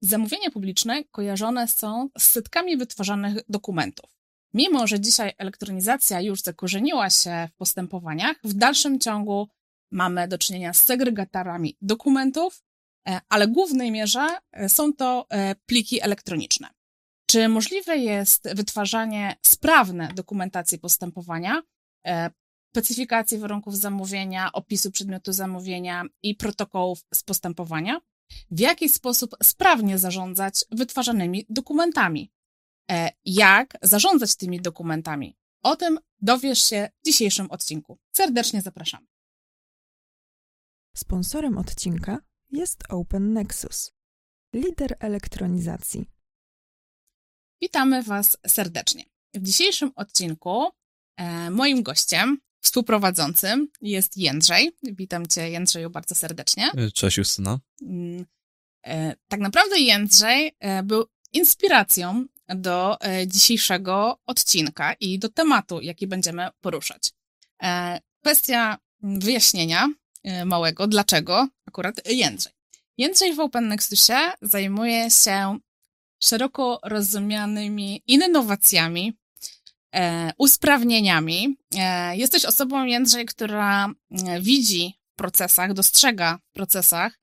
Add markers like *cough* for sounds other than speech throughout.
Zamówienia publiczne kojarzone są z setkami wytwarzanych dokumentów. Mimo, że dzisiaj elektronizacja już zakorzeniła się w postępowaniach, w dalszym ciągu mamy do czynienia z segregatorami dokumentów, e, ale w głównej mierze e, są to e, pliki elektroniczne. Czy możliwe jest wytwarzanie sprawne dokumentacji postępowania, specyfikacji warunków zamówienia, opisu przedmiotu zamówienia i protokołów z postępowania? W jaki sposób sprawnie zarządzać wytwarzanymi dokumentami? E, jak zarządzać tymi dokumentami? O tym dowiesz się w dzisiejszym odcinku. Serdecznie zapraszam. Sponsorem odcinka jest Open Nexus, lider elektronizacji. Witamy Was serdecznie. W dzisiejszym odcinku e, moim gościem, współprowadzącym jest Jędrzej. Witam Cię, Jędrzeju, bardzo serdecznie. E, cześć, Justyna. Mm, e, tak naprawdę Jędrzej e, był inspiracją do dzisiejszego odcinka i do tematu, jaki będziemy poruszać. Kwestia wyjaśnienia małego, dlaczego akurat Jędrzej. Jędrzej w Open Nexusie zajmuje się szeroko rozumianymi innowacjami, usprawnieniami. Jesteś osobą, Jędrzej, która widzi w procesach, dostrzega w procesach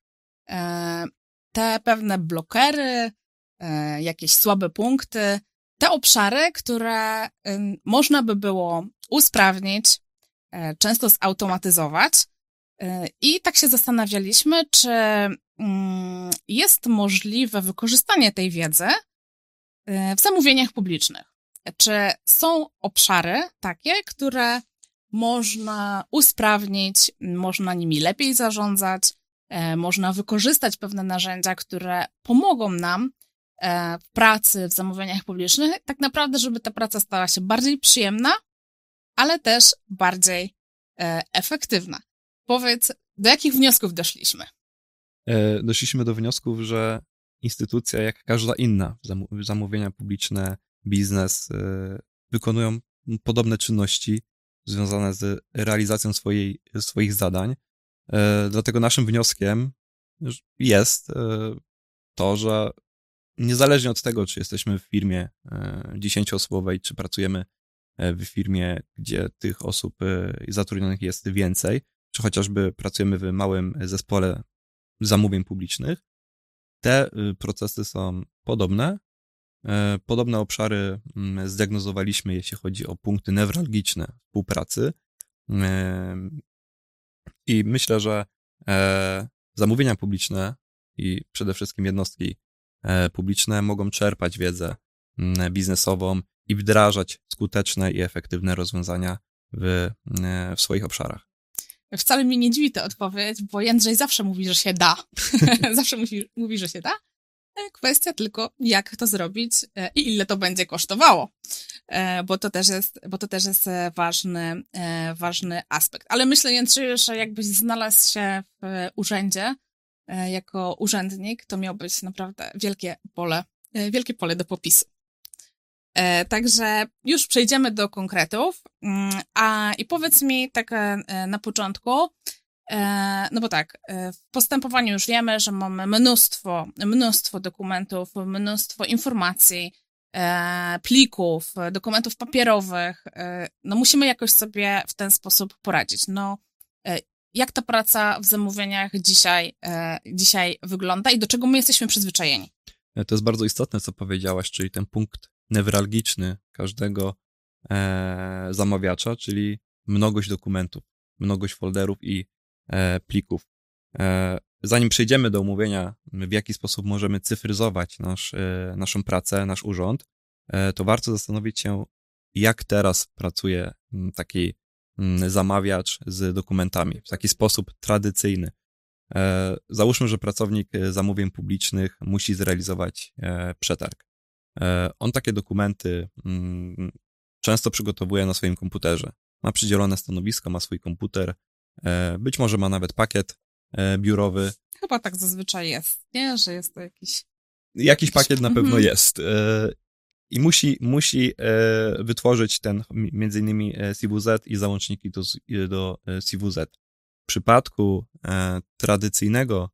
te pewne blokery, E, jakieś słabe punkty, te obszary, które można by było usprawnić, e, często zautomatyzować. E, I tak się zastanawialiśmy, czy mm, jest możliwe wykorzystanie tej wiedzy w zamówieniach publicznych. Czy są obszary takie, które można usprawnić, można nimi lepiej zarządzać, można wykorzystać pewne narzędzia, które pomogą nam E, w pracy, w zamówieniach publicznych, tak naprawdę, żeby ta praca stała się bardziej przyjemna, ale też bardziej e, efektywna. Powiedz, do jakich wniosków doszliśmy? E, doszliśmy do wniosków, że instytucja, jak każda inna, zamówienia publiczne, biznes, wykonują podobne czynności związane z realizacją swojej, swoich zadań. Dlatego naszym wnioskiem jest to, że niezależnie od tego, czy jesteśmy w firmie e, dziesięcioosobowej, czy pracujemy e, w firmie, gdzie tych osób e, zatrudnionych jest więcej, czy chociażby pracujemy w małym zespole zamówień publicznych, te procesy są podobne. Podobne obszary mm, zdiagnozowaliśmy, jeśli chodzi o punkty newralgiczne współpracy. I myślę, że zamówienia publiczne i przede wszystkim jednostki E, publiczne mogą czerpać wiedzę mm, biznesową i wdrażać skuteczne i efektywne rozwiązania w, e, w swoich obszarach. Wcale mnie nie dziwi ta odpowiedź, bo Jędrzej zawsze mówi, że się da. *laughs* zawsze mówi, mówi, że się da. E, kwestia tylko, jak to zrobić i ile to będzie kosztowało, bo to też jest, bo to też jest ważny, ważny aspekt. Ale myślę, Jędrzej, że jakbyś znalazł się w urzędzie, E, jako urzędnik, to miał być naprawdę wielkie pole, e, wielkie pole do popisu. E, także już przejdziemy do konkretów. Mm, a i powiedz mi tak na początku, no bo tak, w postępowaniu już wiemy, że mamy mnóstwo, mnóstwo dokumentów, mnóstwo informacji, plików, dokumentów papierowych. No musimy jakoś sobie w ten sposób poradzić. No jak ta praca w zamówieniach dzisiaj, e, dzisiaj wygląda i do czego my jesteśmy przyzwyczajeni. E, to jest bardzo istotne, co powiedziałaś, czyli ten punkt newralgiczny każdego e, zamawiacza, czyli mnogość dokumentów, mnogość folderów i e, plików. E, zanim przejdziemy do omówienia, w jaki sposób możemy cyfryzować nasz, e, naszą pracę, nasz urząd, to warto zastanowić się, jak teraz pracuje taki Mm, zamawiacz z dokumentami w taki sposób tradycyjny. E, załóżmy, że pracownik e, zamówień publicznych musi zrealizować e, przetarg. On takie dokumenty mm, często przygotowuje na swoim komputerze. Ma przydzielone stanowisko, ma swój komputer, być może ma nawet pakiet biurowy. Chyba tak zazwyczaj jest, nie? Że jest to jakiś. Jakiś pakiet na pewno mhm. jest i musi, musi e, wytworzyć ten, między innymi e, CWZ i załączniki do, do e, CWZ. W przypadku tradycyjnego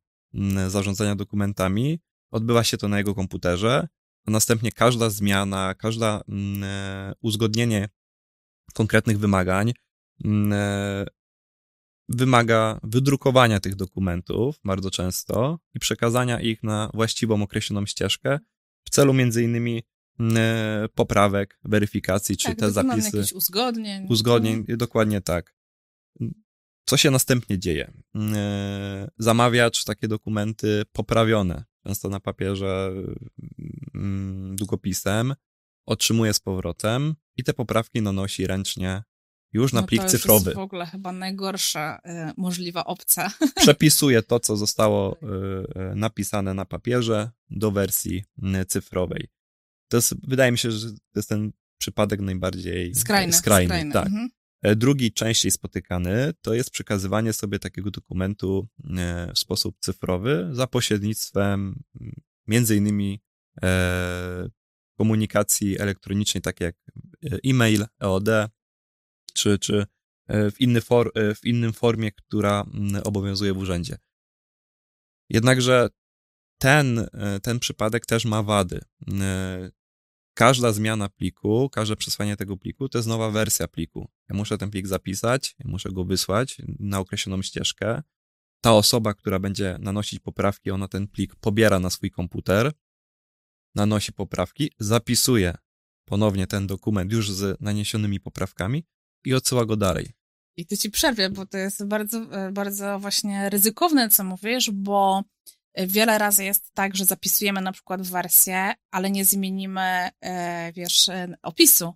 zarządzania dokumentami odbywa się to na jego komputerze, a następnie każda zmiana, każda e, uzgodnienie konkretnych wymagań e, wymaga wydrukowania tych dokumentów bardzo często i przekazania ich na właściwą określoną ścieżkę w celu między innymi mm, e, poprawek, weryfikacji, czy tak, te zapisy. jakichś uzgodnień. Uzgodnień, Mhm. dokładnie tak. Co się następnie dzieje? E, Zamawiacz takie dokumenty poprawione, często na papierze mm, długopisem, otrzymuje z powrotem i te poprawki nanosi ręcznie już na No plik to już cyfrowy. jest w ogóle chyba najgorsza y, możliwa opcja. *laughs* Przepisuje to, co zostało y, y, napisane na papierze do wersji y, cyfrowej. To jest, wydaje mi się, że to jest ten przypadek najbardziej Skrajny. skrajny tak. Mhm. E, Drugi, częściej spotykany, to jest przekazywanie sobie takiego dokumentu e, w sposób cyfrowy za pośrednictwem m, między innymi e, komunikacji elektronicznej, takie jak e-mail, EOD, czy, czy e, w, inny for, e, w innym formie, która m, obowiązuje w urzędzie. Jednakże ten, e, ten przypadek też ma wady. Każda zmiana pliku, każde przesłanie tego pliku to jest nowa wersja pliku. Ja muszę ten plik zapisać, muszę go wysłać na określoną ścieżkę. Ta osoba, która będzie nanosić poprawki, ona ten plik pobiera na swój komputer, nanosi poprawki, zapisuje ponownie ten dokument już z naniesionymi poprawkami i odsyła go dalej. I tu ci przerwię, bo to jest bardzo, e, bardzo właśnie ryzykowne, co mówisz, bo e, wiele razy jest tak, że zapisujemy na przykład wersję, ale nie zmienimy, e, wiesz, opisu,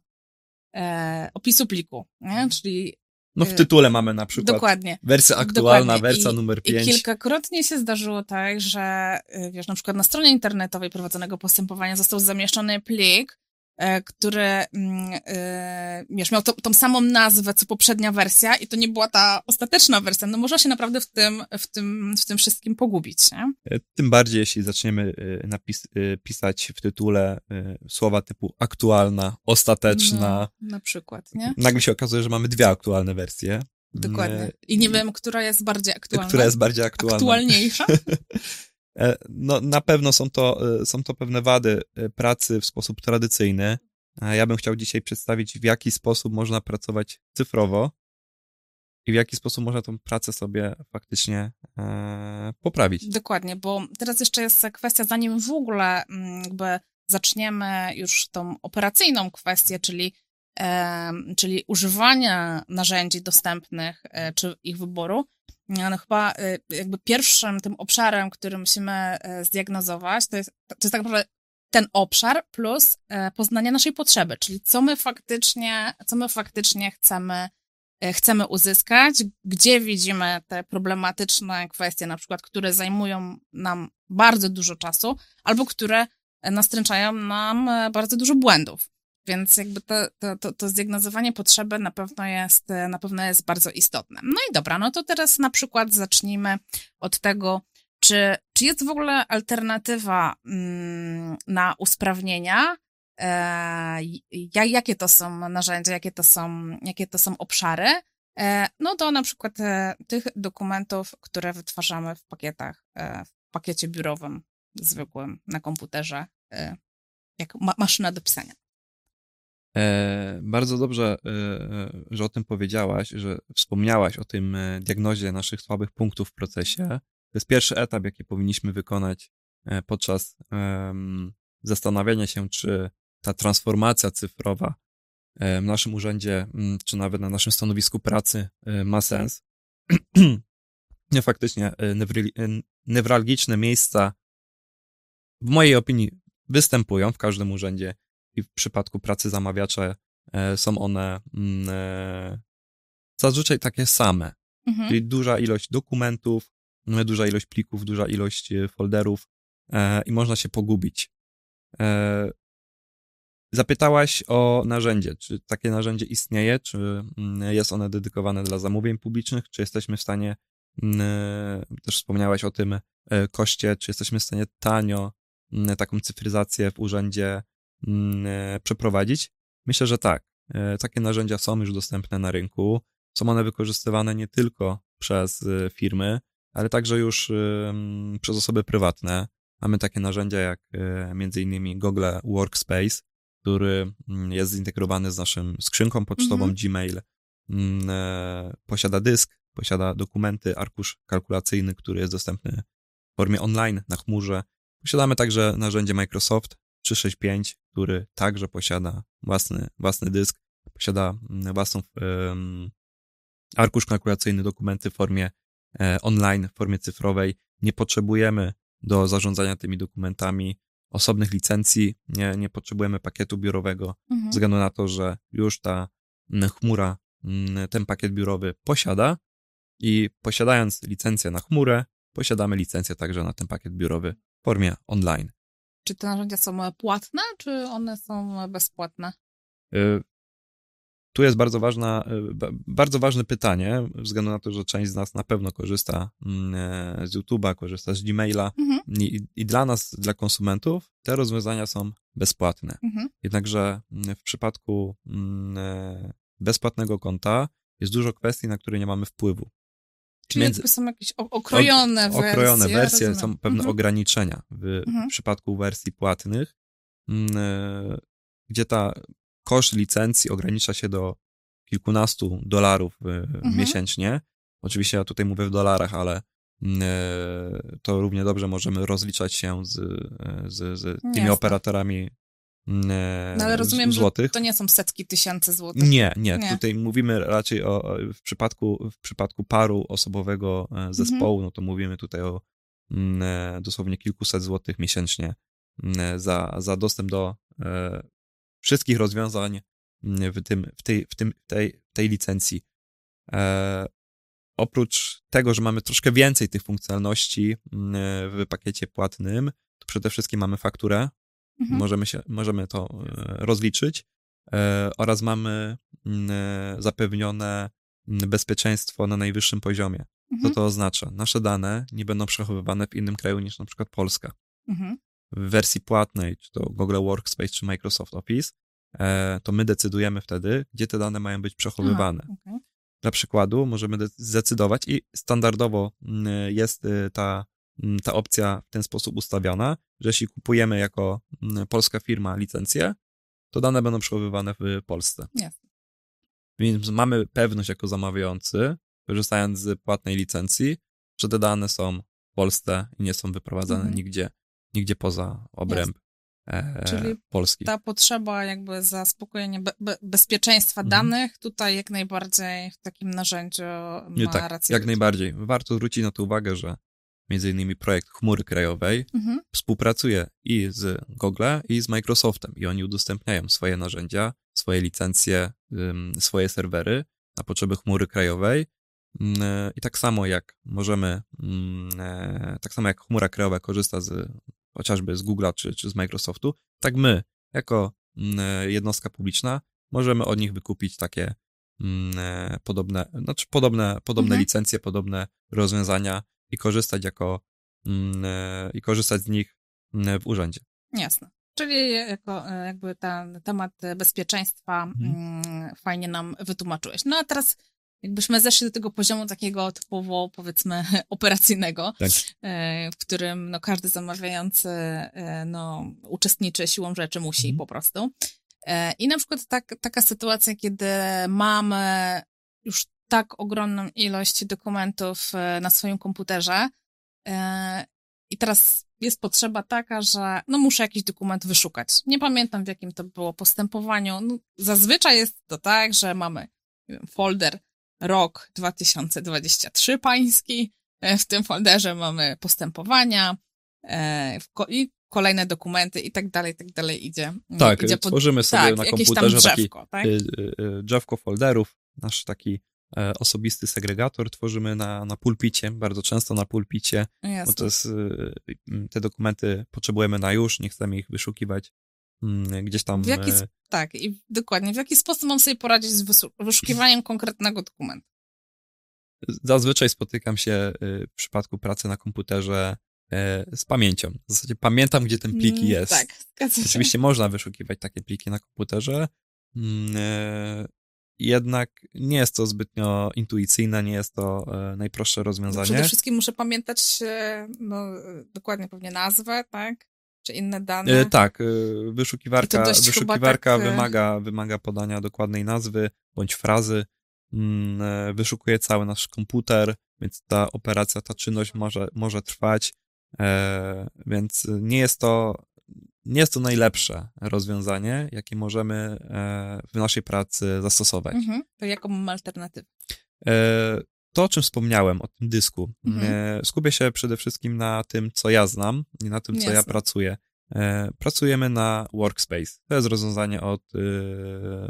opisu pliku, nie? Czyli No w tytule mamy na przykład dokładnie. wersja aktualna, Dokładnie. wersja I- numer I 5. kilkakrotnie się zdarzyło tak, że wiesz, na przykład na stronie internetowej prowadzonego postępowania został zamieszczony plik, e, który mm, e, wiesz, miał to, tą samą nazwę, co poprzednia wersja i to nie była ta ostateczna wersja. No można się naprawdę w tym, w tym, w tym wszystkim pogubić, nie? E, Tym bardziej, jeśli zaczniemy y, napis, pisać w tytule słowa typu aktualna, ostateczna. No, na przykład, nie? Nagle się okazuje, że mamy dwie aktualne wersje. Dokładnie. E, I nie wiem, która jest bardziej aktualna. Która jest bardziej aktualna. aktualniejsza. *laughs* E, No, na pewno są to, e, są to pewne wady e, pracy w sposób tradycyjny. Ja bym chciał dzisiaj przedstawić, w jaki sposób można pracować cyfrowo i w jaki sposób można tą pracę sobie faktycznie poprawić. Dokładnie, bo teraz jeszcze jest kwestia, zanim w ogóle mm, jakby zaczniemy już tą operacyjną kwestię, czyli, czyli używania narzędzi dostępnych, czy ich wyboru, no chyba e, jakby pierwszym tym obszarem, który musimy e, zdiagnozować, to jest, to jest tak naprawdę ten obszar plus e, poznanie naszej potrzeby, czyli co my faktycznie, co my faktycznie chcemy e, chcemy uzyskać, gdzie widzimy te problematyczne kwestie, na przykład, które zajmują nam bardzo dużo czasu, albo które nastręczają nam bardzo dużo błędów. Więc jakby to, to, to, to zdiagnozowanie potrzeby na pewno jest, na pewno jest bardzo istotne. No i dobra, no to teraz na przykład zacznijmy od tego, czy, czy jest w ogóle alternatywa mm, na usprawnienia, e, ja- jakie to są narzędzia, jakie to są, jakie to są obszary, e, no to na przykład e, tych dokumentów, które wytwarzamy w pakietach, e, w pakiecie biurowym, zwykłym, na komputerze, e, jak ma maszyna do pisania. E, bardzo dobrze, e, e, że o tym powiedziałaś, że wspomniałaś o tym diagnozie naszych słabych punktów w procesie. To jest pierwszy etap, jaki powinniśmy wykonać podczas zastanawiania się, czy ta transformacja cyfrowa w naszym urzędzie, czy nawet na naszym stanowisku pracy ma sens. *clears throat* Nie, faktycznie newralgiczne miejsca w mojej opinii występują w każdym urzędzie i w przypadku pracy zamawiacza e, są one mm, e, zazwyczaj takie same. Mhm. Czyli duża ilość dokumentów, m, duża ilość plików, duża ilość e, folderów i można się pogubić. Zapytałaś o narzędzie. Czy takie narzędzie istnieje? Czy mm, jest one dedykowane dla zamówień publicznych? Czy jesteśmy w stanie, mm, też wspomniałaś o tym koszcie, czy jesteśmy w stanie tanio mm, taką cyfryzację w urzędzie mm, przeprowadzić? Myślę, że tak. E, Takie narzędzia są już dostępne na rynku. Są one wykorzystywane nie tylko przez e, firmy, ale także już przez osoby prywatne. Mamy takie narzędzia jak e, między innymi Google Workspace, który mm, jest zintegrowany z naszym skrzynką pocztową Mhm. Gmail. Mm, e, Posiada dysk, posiada dokumenty, arkusz kalkulacyjny, który jest dostępny w formie online na chmurze. Posiadamy także narzędzie Microsoft 365, który także posiada własny, własny dysk, posiada mm, własną em, arkusz kalkulacyjny, dokumenty w formie e, online, w formie cyfrowej. Nie potrzebujemy do zarządzania tymi dokumentami osobnych licencji, nie, nie potrzebujemy pakietu biurowego, Mhm. ze względu na to, że już ta chmura ten pakiet biurowy posiada i posiadając licencję na chmurę, posiadamy licencję także na ten pakiet biurowy w formie online. Czy te narzędzia są płatne, czy one są bezpłatne? Y, Tu jest bardzo ważna, ba- bardzo ważne pytanie, ze względu na to, że część z nas na pewno korzysta mm, e, z YouTube'a, korzysta z Gmaila Mhm. i, i dla nas, dla konsumentów, te rozwiązania są bezpłatne. Mhm. Jednakże mm, w przypadku mm, e, bezpłatnego konta jest dużo kwestii, na które nie mamy wpływu. Czyli Między- są jakieś okrojone wersje. Okrojone wersje, rozumiem. są pewne Mhm. ograniczenia w Mhm. przypadku wersji płatnych, mm, e, gdzie ta koszt licencji ogranicza się do kilkunastu dolarów e, Mhm. miesięcznie. Oczywiście ja tutaj mówię w dolarach, ale mm, e, to równie dobrze możemy rozliczać się z, z, z tymi Jasne. operatorami No ale rozumiem, z- że złotych. to nie są setki tysięcy złotych. Nie, nie, Nie. Tutaj mówimy raczej o, o w przypadku, w przypadku paru osobowego e, zespołu, no to mówimy tutaj o mm, e, dosłownie kilkuset złotych miesięcznie mm, e, za, za dostęp do e, wszystkich rozwiązań mm, w, tym, w, tej, w, tym, tej, tej licencji. E, oprócz tego, że mamy troszkę więcej tych funkcjonalności mm, e, w pakiecie płatnym, to przede wszystkim mamy fakturę, Mhm. możemy, się, możemy to e, rozliczyć e, oraz mamy mm, e, zapewnione mm, bezpieczeństwo na najwyższym poziomie. Co Mhm. to oznacza? Nasze dane nie będą przechowywane w innym kraju niż na przykład Polska. Mhm. W wersji płatnej, czy to Google Workspace, czy Microsoft Office, to my decydujemy wtedy, gdzie te dane mają być przechowywane. Aha, okej. Dla przykładu możemy de- zdecydować i standardowo mm, jest ta, ta opcja w ten sposób ustawiona, że jeśli kupujemy jako mm, polska firma licencję, to dane będą przechowywane w Polsce. Jasne. Więc mamy pewność jako zamawiający, korzystając z płatnej licencji, że te dane są w Polsce i nie są wyprowadzane Mhm. nigdzie, nigdzie poza obręb e, Czyli Polski. Ta potrzeba jakby zaspokojenia be, be, bezpieczeństwa Mhm. danych tutaj jak najbardziej w takim narzędziu ma Nie, tak, rację. jak najbardziej. Warto zwrócić na to uwagę, że między innymi projekt chmury krajowej Mhm. współpracuje i z Google, i z Microsoftem i oni udostępniają swoje narzędzia, swoje licencje, swoje serwery na potrzeby chmury krajowej. Ym, e, I tak samo jak możemy, ym, e, tak samo jak chmura krajowa korzysta z chociażby z Google'a czy, czy z Microsoftu, tak my, jako ym, e, jednostka publiczna, możemy od nich wykupić takie podobne, znaczy podobne, podobne Mhm. licencje, podobne rozwiązania i korzystać jako ym, e, i korzystać z nich ym, w urzędzie. Jasne. Czyli jako e, jakby ten temat bezpieczeństwa Mhm. mm, fajnie nam wytłumaczyłeś. No a teraz jakbyśmy zeszli do tego poziomu takiego typowo powiedzmy *laughs* operacyjnego, Tak. e, w którym no, każdy zamawiający no, uczestniczy siłą rzeczy, musi Mhm. po prostu. I na przykład tak, taka sytuacja, kiedy mamy już tak ogromną ilość dokumentów e, na swoim komputerze e, i teraz jest potrzeba taka, że no muszę jakiś dokument wyszukać. Nie pamiętam w jakim to było postępowaniu. No, zazwyczaj jest to tak, że mamy wiem, folder rok 2023 pański, e, w tym folderze mamy postępowania i kolejne dokumenty i tak dalej, i tak dalej idzie. Tak, idzie pod- tworzymy sobie tak, na jakieś tam komputerze taki drzewko, tak? y, y, drzewko folderów, nasz taki osobisty segregator tworzymy na, na pulpicie, bardzo często na pulpicie, bo Jasne. to jest, y, y, te dokumenty potrzebujemy na już, nie chcemy ich wyszukiwać mm, gdzieś tam. W jaki e, Tak, i dokładnie. W jaki sposób mam sobie poradzić z wyszukiwaniem *laughs* konkretnego dokumentu? Zazwyczaj spotykam się y, w przypadku pracy na komputerze e, z pamięcią. W zasadzie pamiętam, gdzie ten plik Mm, jest. Tak. Oczywiście można wyszukiwać takie pliki na komputerze, mm, e, jednak nie jest to zbytnio intuicyjne, nie jest to e, najprostsze No rozwiązanie. Przede wszystkim muszę pamiętać e, no, dokładnie pewnie nazwę, tak? Czy inne dane. E, tak, wyszukiwarka, wyszukiwarka tak, wymaga, wymaga podania dokładnej nazwy bądź frazy. Mm, Wyszukuje cały nasz komputer, więc ta operacja, ta czynność może, może trwać, więc nie jest to nie jest to najlepsze rozwiązanie, jakie możemy e, w naszej pracy zastosować. Mhm. To jaką mam alternatywę? E, To, o czym wspomniałem, o tym dysku, Mhm. e, skupię się przede wszystkim na tym, co ja znam i na tym, co ja Jasne. pracuję. Pracujemy na Workspace. To jest rozwiązanie od,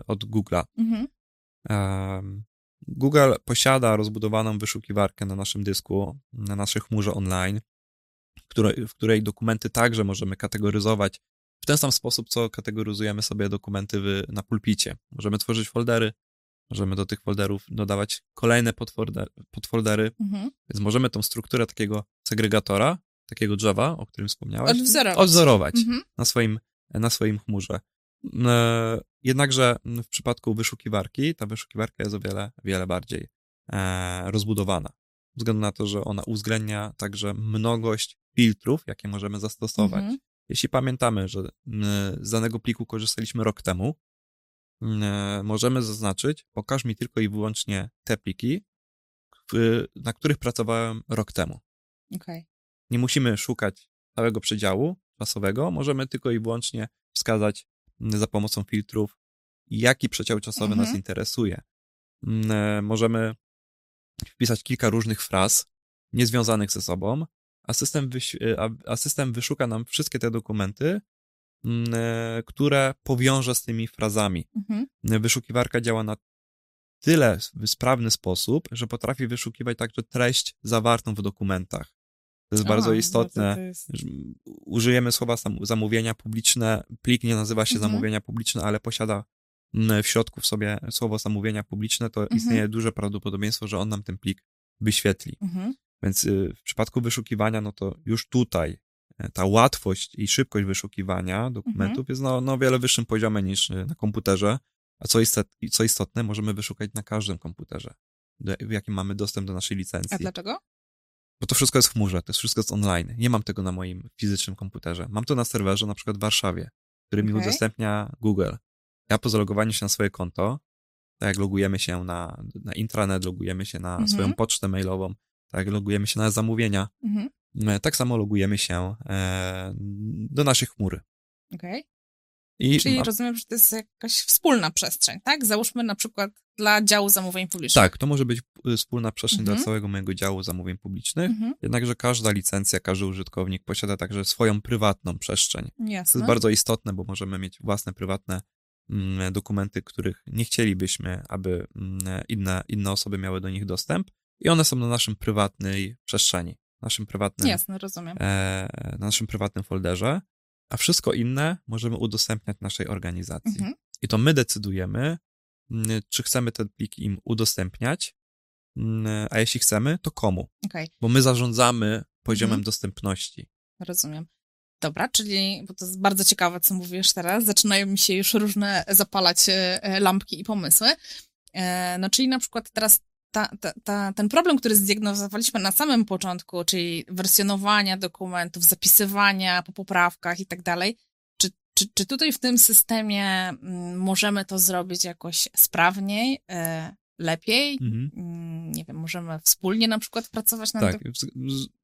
od Google'a. Mhm. Google posiada rozbudowaną wyszukiwarkę na naszym dysku, na naszej chmurze online, której, w której dokumenty także możemy kategoryzować w ten sam sposób, co kategoryzujemy sobie dokumenty na pulpicie. Możemy tworzyć foldery, możemy do tych folderów dodawać kolejne podfolder, podfoldery, Mhm. więc możemy tą strukturę takiego segregatora, takiego drzewa, o którym wspomniałeś, Odwzorować. odwzorować Mhm. na swoim, na swoim chmurze. E, Jednakże w przypadku wyszukiwarki, ta wyszukiwarka jest o wiele, wiele bardziej e, rozbudowana. Ze względu na to, że ona uwzględnia także mnogość filtrów, jakie możemy zastosować. Mhm. Jeśli pamiętamy, że z danego pliku korzystaliśmy rok temu, możemy zaznaczyć, pokaż mi tylko i wyłącznie te pliki, na których pracowałem rok temu. Okej. Nie musimy szukać całego przedziału czasowego, możemy tylko i wyłącznie wskazać za pomocą filtrów, jaki przedział czasowy Mhm. nas interesuje. Możemy wpisać kilka różnych fraz, niezwiązanych ze sobą, a system, e, a- system wyszuka nam wszystkie te dokumenty, m, e, które powiąże z tymi frazami. Mhm. Wyszukiwarka działa na tyle sprawny sposób, że potrafi wyszukiwać także treść zawartą w dokumentach. To jest A, bardzo no istotne. to to jest- Użyjemy słowa zamówienia publiczne. Plik nie nazywa się Mhm. zamówienia publiczne, ale posiada mm, w środku w sobie słowo zamówienia publiczne, to Mhm. istnieje duże prawdopodobieństwo, że on nam ten plik wyświetli. Mhm. Więc y, w przypadku wyszukiwania, no to już tutaj e, ta łatwość i szybkość wyszukiwania dokumentów Mhm. jest na, na o wiele wyższym poziomie niż y, na komputerze. A co, istot, co istotne, możemy wyszukać na każdym komputerze, do, w jakim mamy dostęp do naszej A licencji. dlaczego? Bo to wszystko jest w chmurze, to wszystko jest online. Nie mam tego na moim fizycznym komputerze. Mam to na serwerze, na przykład w Warszawie, który mi Okej. udostępnia Google. Ja po zalogowaniu się na swoje konto, tak jak logujemy się na, na intranet, logujemy się na Mhm. swoją pocztę mailową, tak logujemy się na zamówienia, Mhm. e, tak samo logujemy się e, do naszej chmury. Okej. I Czyli ma- rozumiem, że to jest jakaś wspólna przestrzeń, tak? Załóżmy na przykład dla działu zamówień publicznych. tak, to może być y, wspólna przestrzeń Mhm. dla całego mojego działu zamówień publicznych, Mhm. jednakże każda licencja, każdy użytkownik posiada także swoją prywatną przestrzeń. To Jasne. jest bardzo istotne, bo możemy mieć własne prywatne mm, dokumenty, których nie chcielibyśmy, aby mm, inne, inne osoby miały do nich dostęp i one są na naszym prywatnej przestrzeni, naszym prywatnym, Jasne, rozumiem. e, na naszym prywatnym folderze, a wszystko inne możemy udostępniać naszej organizacji. Mhm. I to my decydujemy, mm, czy chcemy te pliki im udostępniać, mm, a jeśli chcemy, to komu, Okej, bo my zarządzamy poziomem Mhm. dostępności. rozumiem. Dobra, czyli, bo to jest bardzo ciekawe, co mówisz teraz, zaczynają mi się już różne zapalać e, lampki i pomysły. E, No, czyli na przykład teraz ta, ta, ta, ten problem, który zdiagnozowaliśmy na samym początku, czyli wersjonowania dokumentów, zapisywania po poprawkach i tak dalej, czy, czy, czy tutaj w tym systemie mm, możemy to zrobić jakoś sprawniej, e, lepiej? Mhm. Mm, Nie wiem, możemy wspólnie na przykład pracować nad Tak,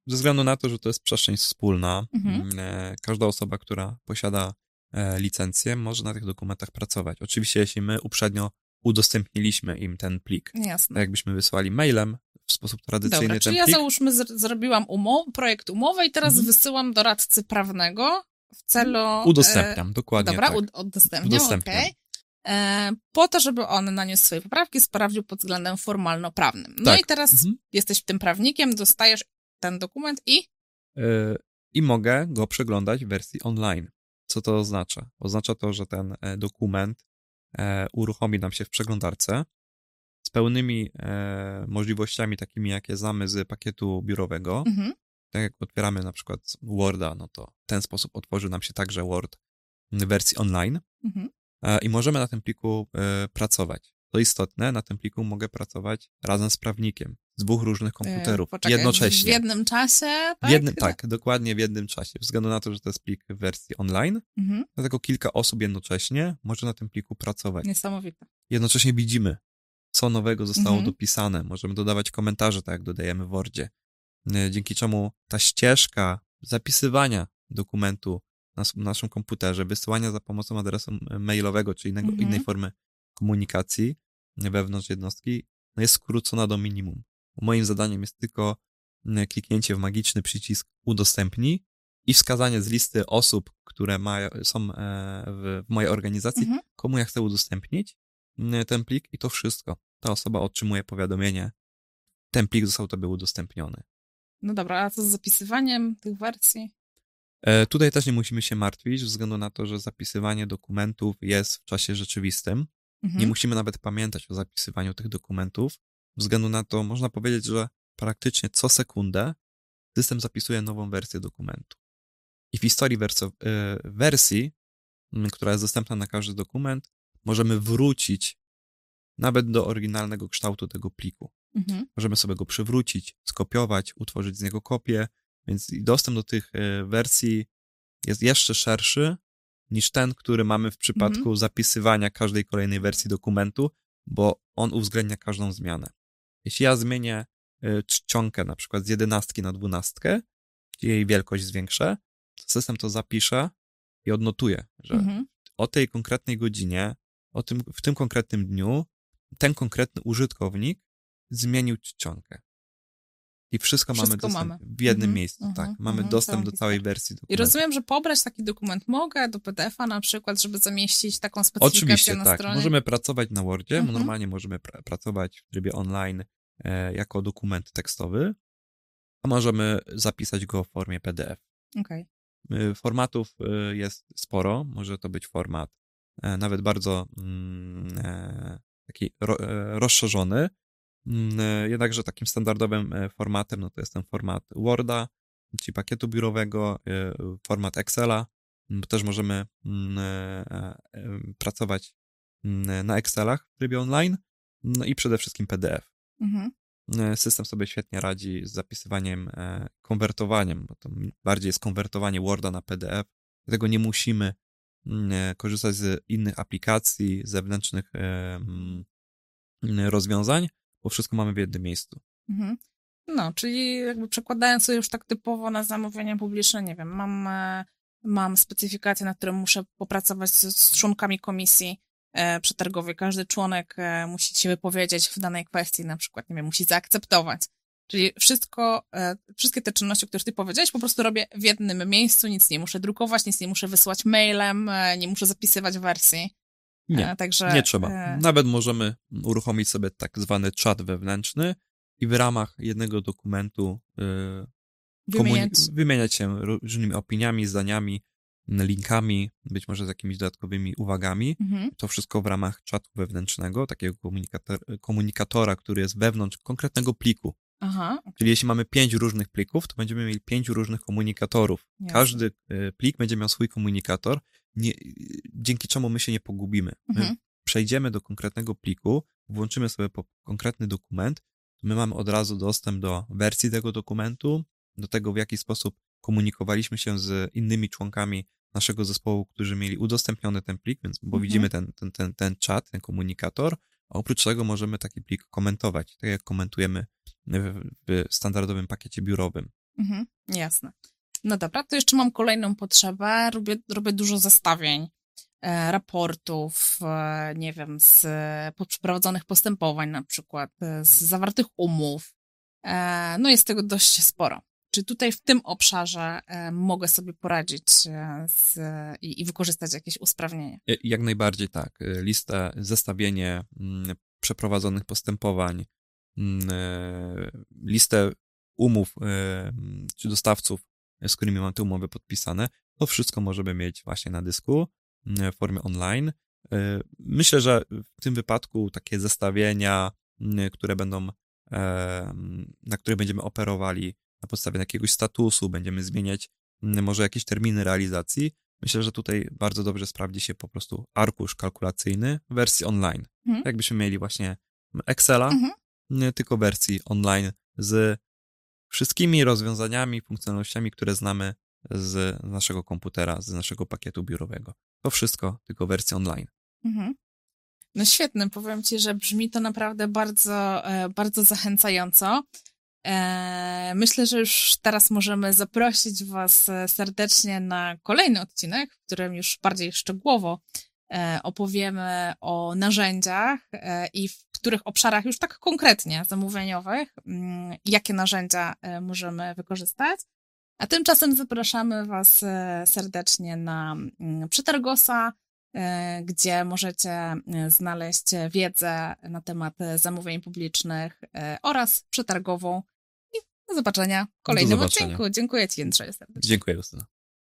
ze względu na to, że to jest przestrzeń wspólna, Mhm. mm, e, każda osoba, która posiada e, licencję, może na tych dokumentach pracować. Oczywiście, jeśli my uprzednio udostępniliśmy im ten plik, Jasne. tak jakbyśmy wysłali mailem w sposób tradycyjny Dobra, ten czyli ja plik, załóżmy, zr- zrobiłam umow- projekt umowy i teraz Mhm. wysyłam doradcy prawnego w celu... udostępniam, E, dokładnie dobra, tak. ud- udostępniam, Udostępniam. okej. E, po to, żeby on naniósł swoje poprawki, sprawdził pod względem formalno-prawnym. No Tak. i teraz Mhm. jesteś tym prawnikiem, dostajesz ten dokument i... E, I mogę go przeglądać w wersji online. Co to oznacza? Oznacza to, że ten e, dokument e, uruchomi nam się w przeglądarce z pełnymi e, możliwościami takimi, jakie znamy z pakietu biurowego. Mhm. tak jak otwieramy na przykład Worda, no to w ten sposób otworzy nam się także Word w wersji online Mhm. e, i możemy na tym pliku e, pracować. To istotne, na tym pliku mogę pracować razem z prawnikiem z dwóch różnych komputerów E, Poczekaj, jednocześnie. W jednym czasie, tak? W jednym, tak, dokładnie w jednym czasie. Ze względu na to, że to jest plik w wersji online, Mhm. dlatego kilka osób jednocześnie może na tym pliku pracować. Niesamowite. Jednocześnie widzimy, co nowego zostało Mhm. dopisane. Możemy dodawać komentarze, tak jak dodajemy w Wordzie. E, Dzięki czemu ta ścieżka zapisywania dokumentu na naszym komputerze, wysyłania za pomocą adresu mailowego czy innego, Mhm. innej formy komunikacji wewnątrz jednostki no jest skrócona do minimum. Moim zadaniem jest tylko mm, kliknięcie w magiczny przycisk udostępnij i wskazanie z listy osób, które mają, są e, w, mojej organizacji, Mhm. komu ja chcę udostępnić mm, ten plik i to wszystko. Ta osoba otrzymuje powiadomienie, ten plik został tobie udostępniony. No dobra, a co z zapisywaniem tych wersji? E, Tutaj też nie musimy się martwić, ze względu na to, że zapisywanie dokumentów jest w czasie rzeczywistym. Mhm. Nie musimy nawet pamiętać o zapisywaniu tych dokumentów. Względu na to można powiedzieć, że praktycznie co sekundę system zapisuje nową wersję dokumentu. I w historii e, wersji, m, która jest dostępna na każdy dokument, możemy wrócić nawet do oryginalnego kształtu tego pliku. Mhm. Możemy sobie go przywrócić, skopiować, utworzyć z niego kopię, więc dostęp do tych e, wersji jest jeszcze szerszy niż ten, który mamy w przypadku Mhm. zapisywania każdej kolejnej wersji dokumentu, bo on uwzględnia każdą zmianę. Jeśli ja zmienię e, czcionkę na przykład z jedenastki na dwunastkę, jej wielkość zwiększę, to system to zapisze i odnotuje, że Mhm. o tej konkretnej godzinie, o tym, w tym konkretnym dniu, ten konkretny użytkownik zmienił czcionkę. I wszystko, mamy Wszystko dostęp mamy. w jednym Mhm, miejscu, mhm, tak. Mamy mhm, dostęp do całej wersji I dokumentu. rozumiem, że pobrać taki dokument mogę do PDF-a na przykład, żeby zamieścić taką specyfikację Oczywiście, na tak. stronie. Możemy pracować na Wordzie, Mhm. normalnie możemy pr- pracować w trybie online e, jako dokument tekstowy, a możemy zapisać go w formie PDF. Okej. Y, Formatów y, jest sporo. Może to być format e, nawet bardzo mm, e, taki ro, e, rozszerzony. Mm, e, Jednakże takim standardowym e, formatem no to jest ten format Worda, czyli pakietu biurowego, e, format Excela. Mm, Też możemy mm, pracować na Excelach w trybie online. No i przede wszystkim PDF. Mhm. System sobie świetnie radzi z zapisywaniem, konwertowaniem, bo to bardziej jest konwertowanie Worda na PDF. Dlatego nie musimy korzystać z innych aplikacji, zewnętrznych rozwiązań, bo wszystko mamy w jednym miejscu. Mhm. No, czyli jakby przekładając to już tak typowo na zamówienia publiczne, nie wiem, mam, e, mam specyfikację, na którą muszę popracować z, z członkami komisji e, przetargowej. Każdy członek e, musi się wypowiedzieć w danej kwestii, na przykład, nie wiem, musi zaakceptować. Czyli wszystko, e, wszystkie te czynności, o których ty powiedziałeś, po prostu robię w jednym miejscu, nic nie muszę drukować, nic nie muszę wysyłać mailem, e, nie muszę zapisywać wersji. Nie, E, także, nie trzeba. e, Nawet możemy uruchomić sobie tak zwany czat wewnętrzny i w ramach jednego dokumentu e, wymieniać. wymieniać się różnymi opiniami, zdaniami, linkami, być może z jakimiś dodatkowymi uwagami. Mhm. To wszystko w ramach czatu wewnętrznego, takiego komunikator, komunikatora, który jest wewnątrz konkretnego pliku. Aha, Czyli jeśli mamy pięć różnych plików, to będziemy mieli pięć różnych komunikatorów. Jasne. Każdy e, plik będzie miał swój komunikator, nie, dzięki czemu my się nie pogubimy. My Mhm. przejdziemy do konkretnego pliku, włączymy sobie konkretny dokument, my mamy od razu dostęp do wersji tego dokumentu, do tego, w jaki sposób komunikowaliśmy się z innymi członkami naszego zespołu, którzy mieli udostępniony ten plik, więc, bo Mhm. widzimy ten, ten, ten, ten czat, ten komunikator, a oprócz tego możemy taki plik komentować, tak jak komentujemy w, standardowym pakiecie biurowym. Mhm, jasne. No dobra, to jeszcze mam kolejną potrzebę. Robię, robię dużo zestawień, e, raportów, e, nie wiem, z po- przeprowadzonych postępowań na przykład, e, z zawartych umów. E, no jest tego dość sporo. Czy tutaj w tym obszarze e, mogę sobie poradzić e, z, i, i wykorzystać jakieś usprawnienie? Jak najbardziej tak. Listę, zestawienie mm, przeprowadzonych postępowań, listę umów e, mm, czy dostawców, e, z którymi mam te umowy podpisane, to wszystko możemy mieć właśnie na dysku mm, w formie online. E, Myślę, że w tym wypadku takie zestawienia, mm, które będą, e, mm, na których będziemy operowali na podstawie jakiegoś statusu, będziemy zmieniać mm, może jakieś terminy realizacji, Myślę, że tutaj bardzo dobrze sprawdzi się po prostu arkusz kalkulacyjny w wersji online. Mhm. Jakbyśmy mieli właśnie Excela, Mhm. Nie tylko wersji online z wszystkimi rozwiązaniami, funkcjonalnościami, które znamy z naszego komputera, z naszego pakietu biurowego. To wszystko tylko wersja online. Mhm. No świetne, powiem ci, że brzmi to naprawdę bardzo, e, bardzo zachęcająco. E, Myślę, że już teraz możemy zaprosić Was e, serdecznie na kolejny odcinek, w którym już bardziej szczegółowo opowiemy o narzędziach i których obszarach już tak konkretnie zamówieniowych, mm, jakie narzędzia e, możemy wykorzystać. A tymczasem zapraszamy Was e, serdecznie na mm, Przetargosa, e, gdzie możecie znaleźć wiedzę na temat zamówień publicznych oraz przetargową. I do zobaczenia w kolejnym zobaczenia. odcinku. Dziękuję Ci, Jędrzeju, serdecznie. Dziękuję, Justyna.